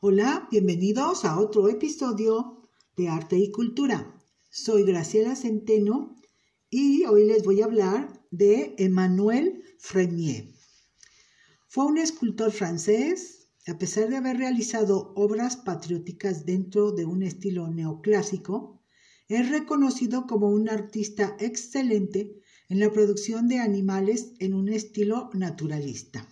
Hola, bienvenidos a otro episodio de Arte y Cultura. Soy Graciela Centeno y hoy les voy a hablar de Emmanuel Fremier. Fue un escultor francés, a pesar de haber realizado obras patrióticas dentro de un estilo neoclásico, es reconocido como un artista excelente en la producción de animales en un estilo naturalista.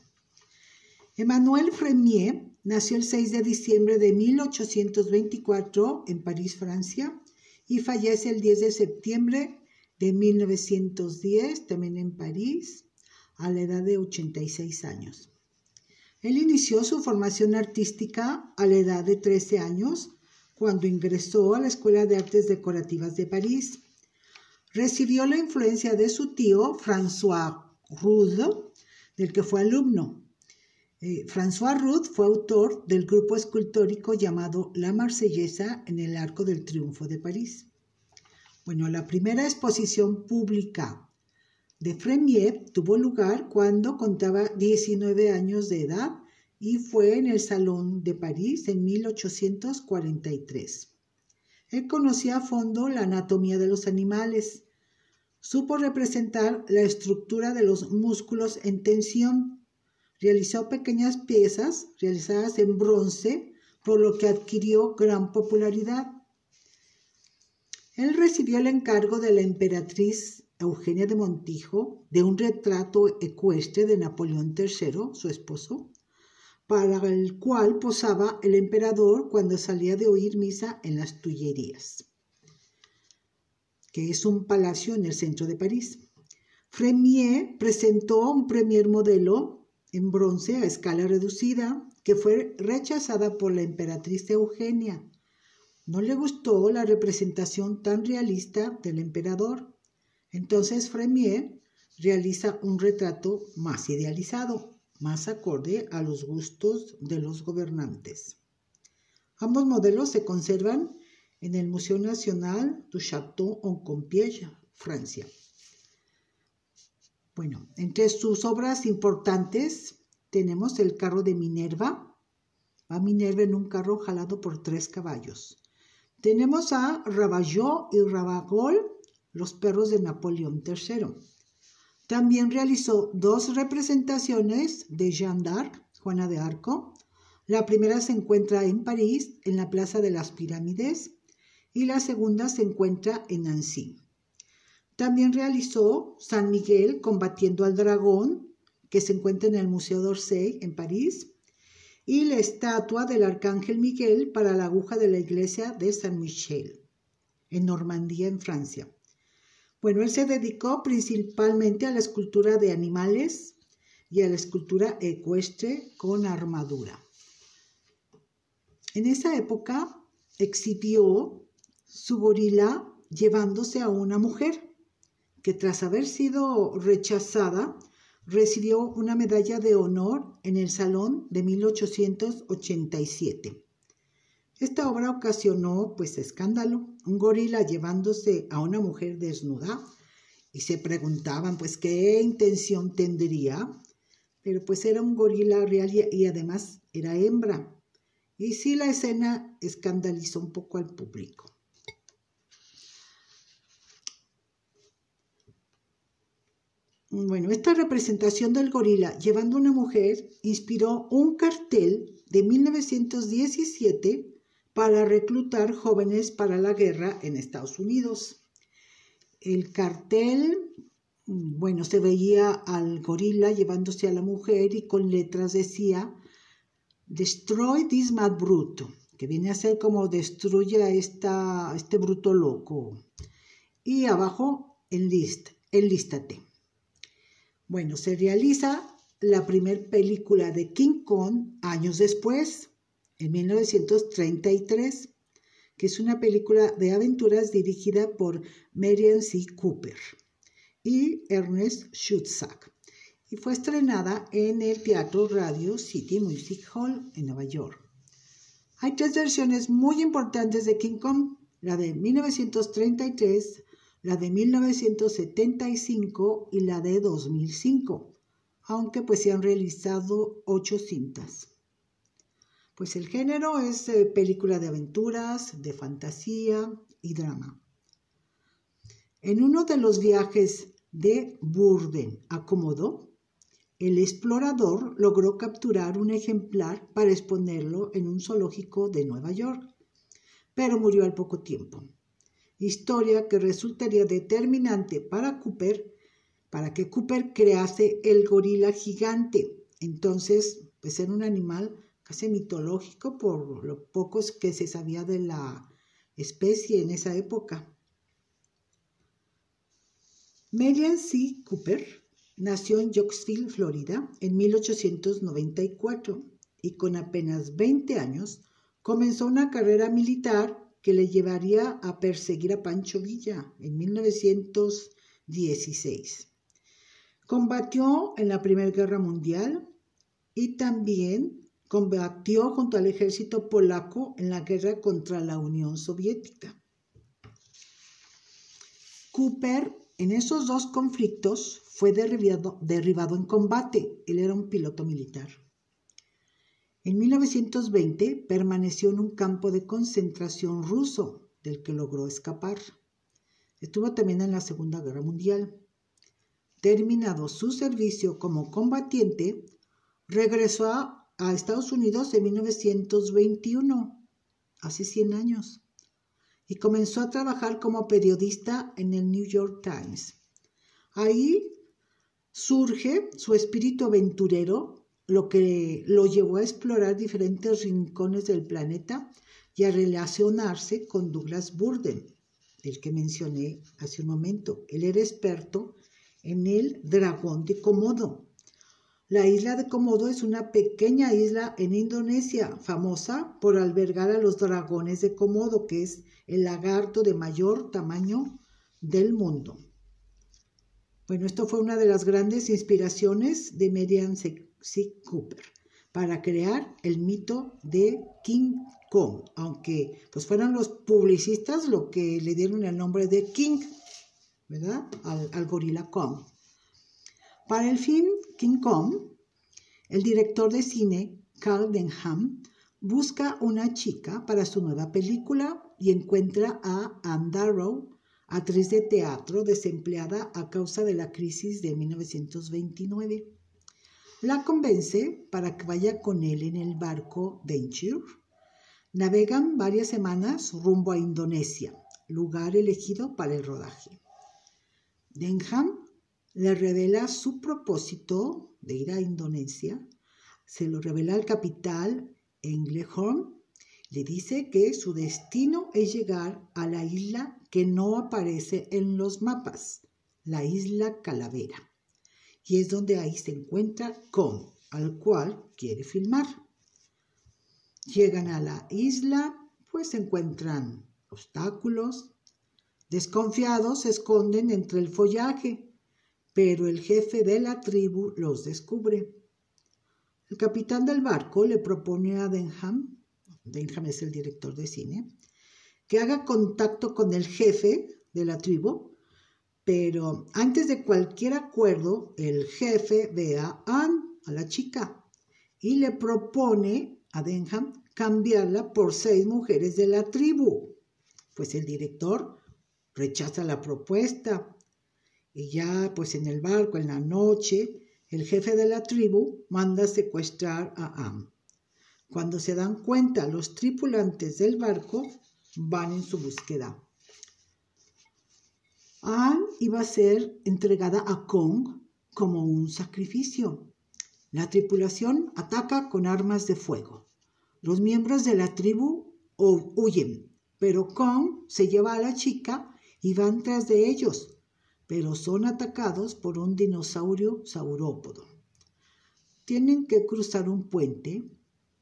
Emmanuel Fremier nació el 6 de diciembre de 1824 en París, Francia, y fallece el 10 de septiembre de 1910, también en París, a la edad de 86 años. Él inició su formación artística a la edad de 13 años, cuando ingresó a la Escuela de Artes Decorativas de París. Recibió la influencia de su tío François Rude, del que fue alumno. Eh, François Rude fue autor del grupo escultórico llamado La Marsellesa en el Arco del Triunfo de París. Bueno, la primera exposición pública de Fremier tuvo lugar cuando contaba 19 años de edad y fue en el Salón de París en 1843. Él conocía a fondo la anatomía de los animales, supo representar la estructura de los músculos en tensión, realizó pequeñas piezas realizadas en bronce, por lo que adquirió gran popularidad. Él recibió el encargo de la emperatriz Eugenia de Montijo de un retrato ecuestre de Napoleón III, su esposo, para el cual posaba el emperador cuando salía de oír misa en las Tullerías que es un palacio en el centro de París. Fremier presentó un primer modelo en bronce a escala reducida que fue rechazada por la emperatriz Eugenia. No le gustó la representación tan realista del emperador. Entonces Fremier realiza un retrato más idealizado, más acorde a los gustos de los gobernantes. Ambos modelos se conservan en el Museo Nacional du Château en Compiègne, Francia. Bueno, entre sus obras importantes tenemos el carro de Minerva. Va Minerva en un carro jalado por tres caballos. Tenemos a Ravagaux y Ravagol, los perros de Napoleón III. También realizó dos representaciones de Jeanne d'Arc, Juana de Arco. La primera se encuentra en París, en la Plaza de las Pirámides, y la segunda se encuentra en Nancy. También realizó San Miguel combatiendo al dragón, que se encuentra en el Museo d'Orsay en París, y la estatua del Arcángel Miguel para la aguja de la iglesia de San Michel, en Normandía, en Francia. Bueno, él se dedicó principalmente a la escultura de animales y a la escultura ecuestre con armadura. En esa época exhibió su gorila llevándose a una mujer que tras haber sido rechazada recibió una medalla de honor en el Salón de 1887. Esta obra ocasionó pues escándalo, un gorila llevándose a una mujer desnuda y se preguntaban pues qué intención tendría, pero pues era un gorila real y además era hembra. Y sí la escena escandalizó un poco al público. Bueno, esta representación del gorila llevando a una mujer inspiró un cartel de 1917 para reclutar jóvenes para la guerra en Estados Unidos. El cartel, bueno, se veía al gorila llevándose a la mujer y con letras decía, Destroy this mad bruto, que viene a ser como destruye a este bruto loco. Y abajo, enlist, enlístate. Bueno, se realiza la primera película de King Kong años después, en 1933, que es una película de aventuras dirigida por Marian C. Cooper y Ernest Schutzack y fue estrenada en el Teatro Radio City Music Hall en Nueva York. Hay tres versiones muy importantes de King Kong, la de 1933, la de 1975 y la de 2005, aunque pues se han realizado ocho cintas. Pues el género es eh, película de aventuras, de fantasía y drama. En uno de los viajes de Burden a Komodo, el explorador logró capturar un ejemplar para exponerlo en un zoológico de Nueva York, pero murió al poco tiempo. Historia que resultaría determinante para Cooper, para que Cooper crease el gorila gigante. Entonces, pues era un animal casi mitológico por lo pocos que se sabía de la especie en esa época. Melian C. Cooper nació en Yorksville, Florida, en 1894 y con apenas 20 años comenzó una carrera militar que le llevaría a perseguir a Pancho Villa en 1916. Combatió en la Primera Guerra Mundial y también combatió junto al ejército polaco en la guerra contra la Unión Soviética. Cooper en esos dos conflictos fue derribado, en combate. Él era un piloto militar. En 1920 permaneció en un campo de concentración ruso del que logró escapar. Estuvo también en la Segunda Guerra Mundial. Terminado su servicio como combatiente, regresó a, Estados Unidos en 1921, hace 100 años y comenzó a trabajar como periodista en el New York Times. Ahí surge su espíritu aventurero, lo que lo llevó a explorar diferentes rincones del planeta y a relacionarse con Douglas Burden, del que mencioné hace un momento. Él era experto en el dragón de Komodo, la isla de Komodo es una pequeña isla en Indonesia, famosa por albergar a los dragones de Komodo, que es el lagarto de mayor tamaño del mundo. Bueno, esto fue una de las grandes inspiraciones de Median Cooper para crear el mito de King Kong, aunque pues fueron los publicistas los que le dieron el nombre de King, ¿verdad? Al, gorila Kong. Para el film King Kong, el director de cine Carl Denham busca una chica para su nueva película y encuentra a Anne Darrow, actriz de teatro desempleada a causa de la crisis de 1929. La convence para que vaya con él en el barco Venture. Navegan varias semanas rumbo a Indonesia, lugar elegido para el rodaje. Denham le revela su propósito de ir a Indonesia, se lo revela al capital Englehorn, le dice que su destino es llegar a la isla que no aparece en los mapas, la isla Calavera, y es donde ahí se encuentra con al cual quiere filmar. Llegan a la isla, pues se encuentran obstáculos, desconfiados se esconden entre el follaje pero el jefe de la tribu los descubre. El capitán del barco le propone a Denham, Denham es el director de cine, que haga contacto con el jefe de la tribu, pero antes de cualquier acuerdo, el jefe ve a Anne, a la chica, y le propone a Denham cambiarla por seis mujeres de la tribu. Pues el director rechaza la propuesta y ya pues en el barco, en la noche, el jefe de la tribu manda secuestrar a Am. Cuando se dan cuenta los tripulantes del barco, van en su búsqueda. Iba a ser entregada a Kong como un sacrificio. La tripulación ataca con armas de fuego. Los miembros de la tribu huyen, pero Kong se lleva a la chica y van tras de ellos, pero son atacados por un dinosaurio saurópodo. Tienen que cruzar un puente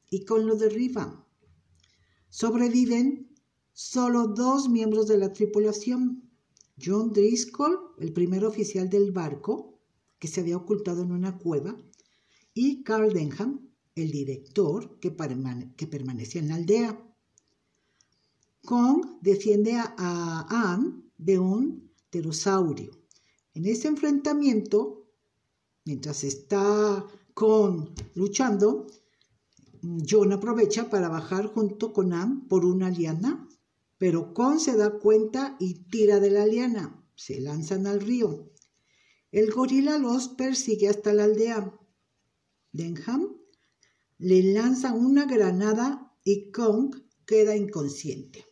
y con lo derriban. Sobreviven solo dos miembros de la tripulación. John Driscoll, el primer oficial del barco, que se había ocultado en una cueva, y Carl Denham, el director que, permanecía en la aldea. Kong defiende a, a Anne de un en este enfrentamiento, mientras está con luchando, John aprovecha para bajar junto con Am por una liana, pero Con se da cuenta y tira de la liana. Se lanzan al río. El gorila los persigue hasta la aldea. Denham le lanza una granada y Kong queda inconsciente.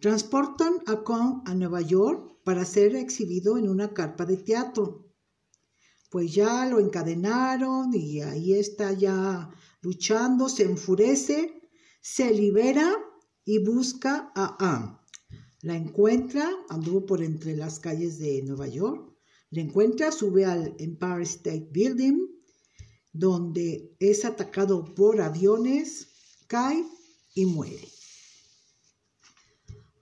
Transportan a Kong a Nueva York para ser exhibido en una carpa de teatro. Pues ya lo encadenaron y ahí está ya luchando, se enfurece, se libera y busca a Anne. La encuentra, anduvo por entre las calles de Nueva York, la encuentra, sube al Empire State Building, donde es atacado por aviones, cae y muere.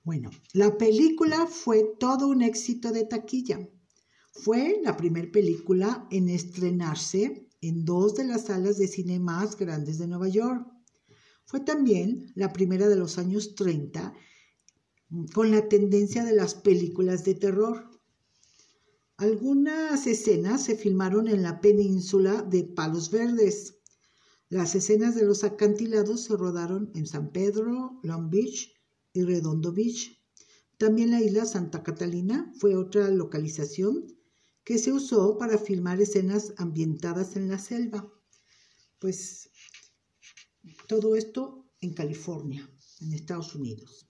Bueno, la película fue todo un éxito de taquilla. Fue la primera película en estrenarse en dos de las salas de cine más grandes de Nueva York. Fue también la primera de los años 30 con la tendencia de las películas de terror. Algunas escenas se filmaron en la península de Palos Verdes. Las escenas de los acantilados se rodaron en San Pedro, Long Beach y Redondo Beach. También la isla Santa Catalina fue otra localización que se usó para filmar escenas ambientadas en la selva. Pues todo esto en California, en Estados Unidos.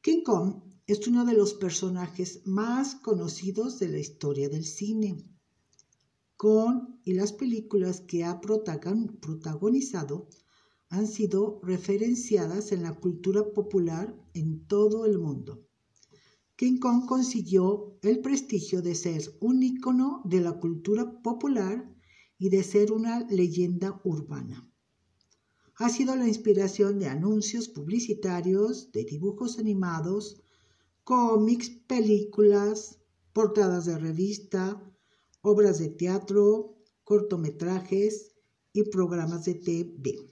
King Kong es uno de los personajes más conocidos de la historia del cine. Con y las películas que ha protagonizado han sido referenciadas en la cultura popular en todo el mundo. King Kong consiguió el prestigio de ser un ícono de la cultura popular y de ser una leyenda urbana ha sido la inspiración de anuncios publicitarios, de dibujos animados, cómics, películas, portadas de revista, obras de teatro, cortometrajes y programas de TV.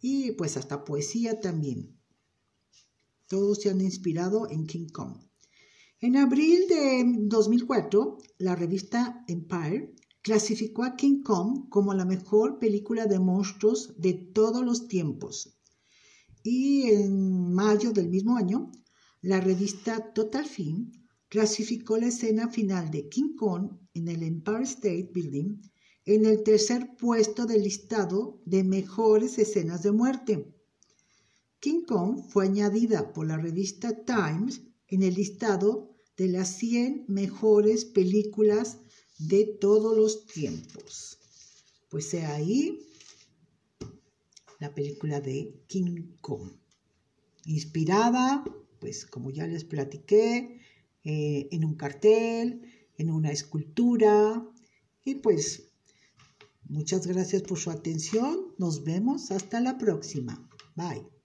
Y pues hasta poesía también. Todos se han inspirado en King Kong. En abril de 2004, la revista Empire clasificó a King Kong como la mejor película de monstruos de todos los tiempos. Y en mayo del mismo año, la revista Total Film clasificó la escena final de King Kong en el Empire State Building en el tercer puesto del listado de mejores escenas de muerte. King Kong fue añadida por la revista Times en el listado de las 100 mejores películas de todos los tiempos. Pues sea ahí la película de King Kong, inspirada, pues como ya les platiqué, eh, en un cartel, en una escultura, y pues muchas gracias por su atención, nos vemos hasta la próxima, bye.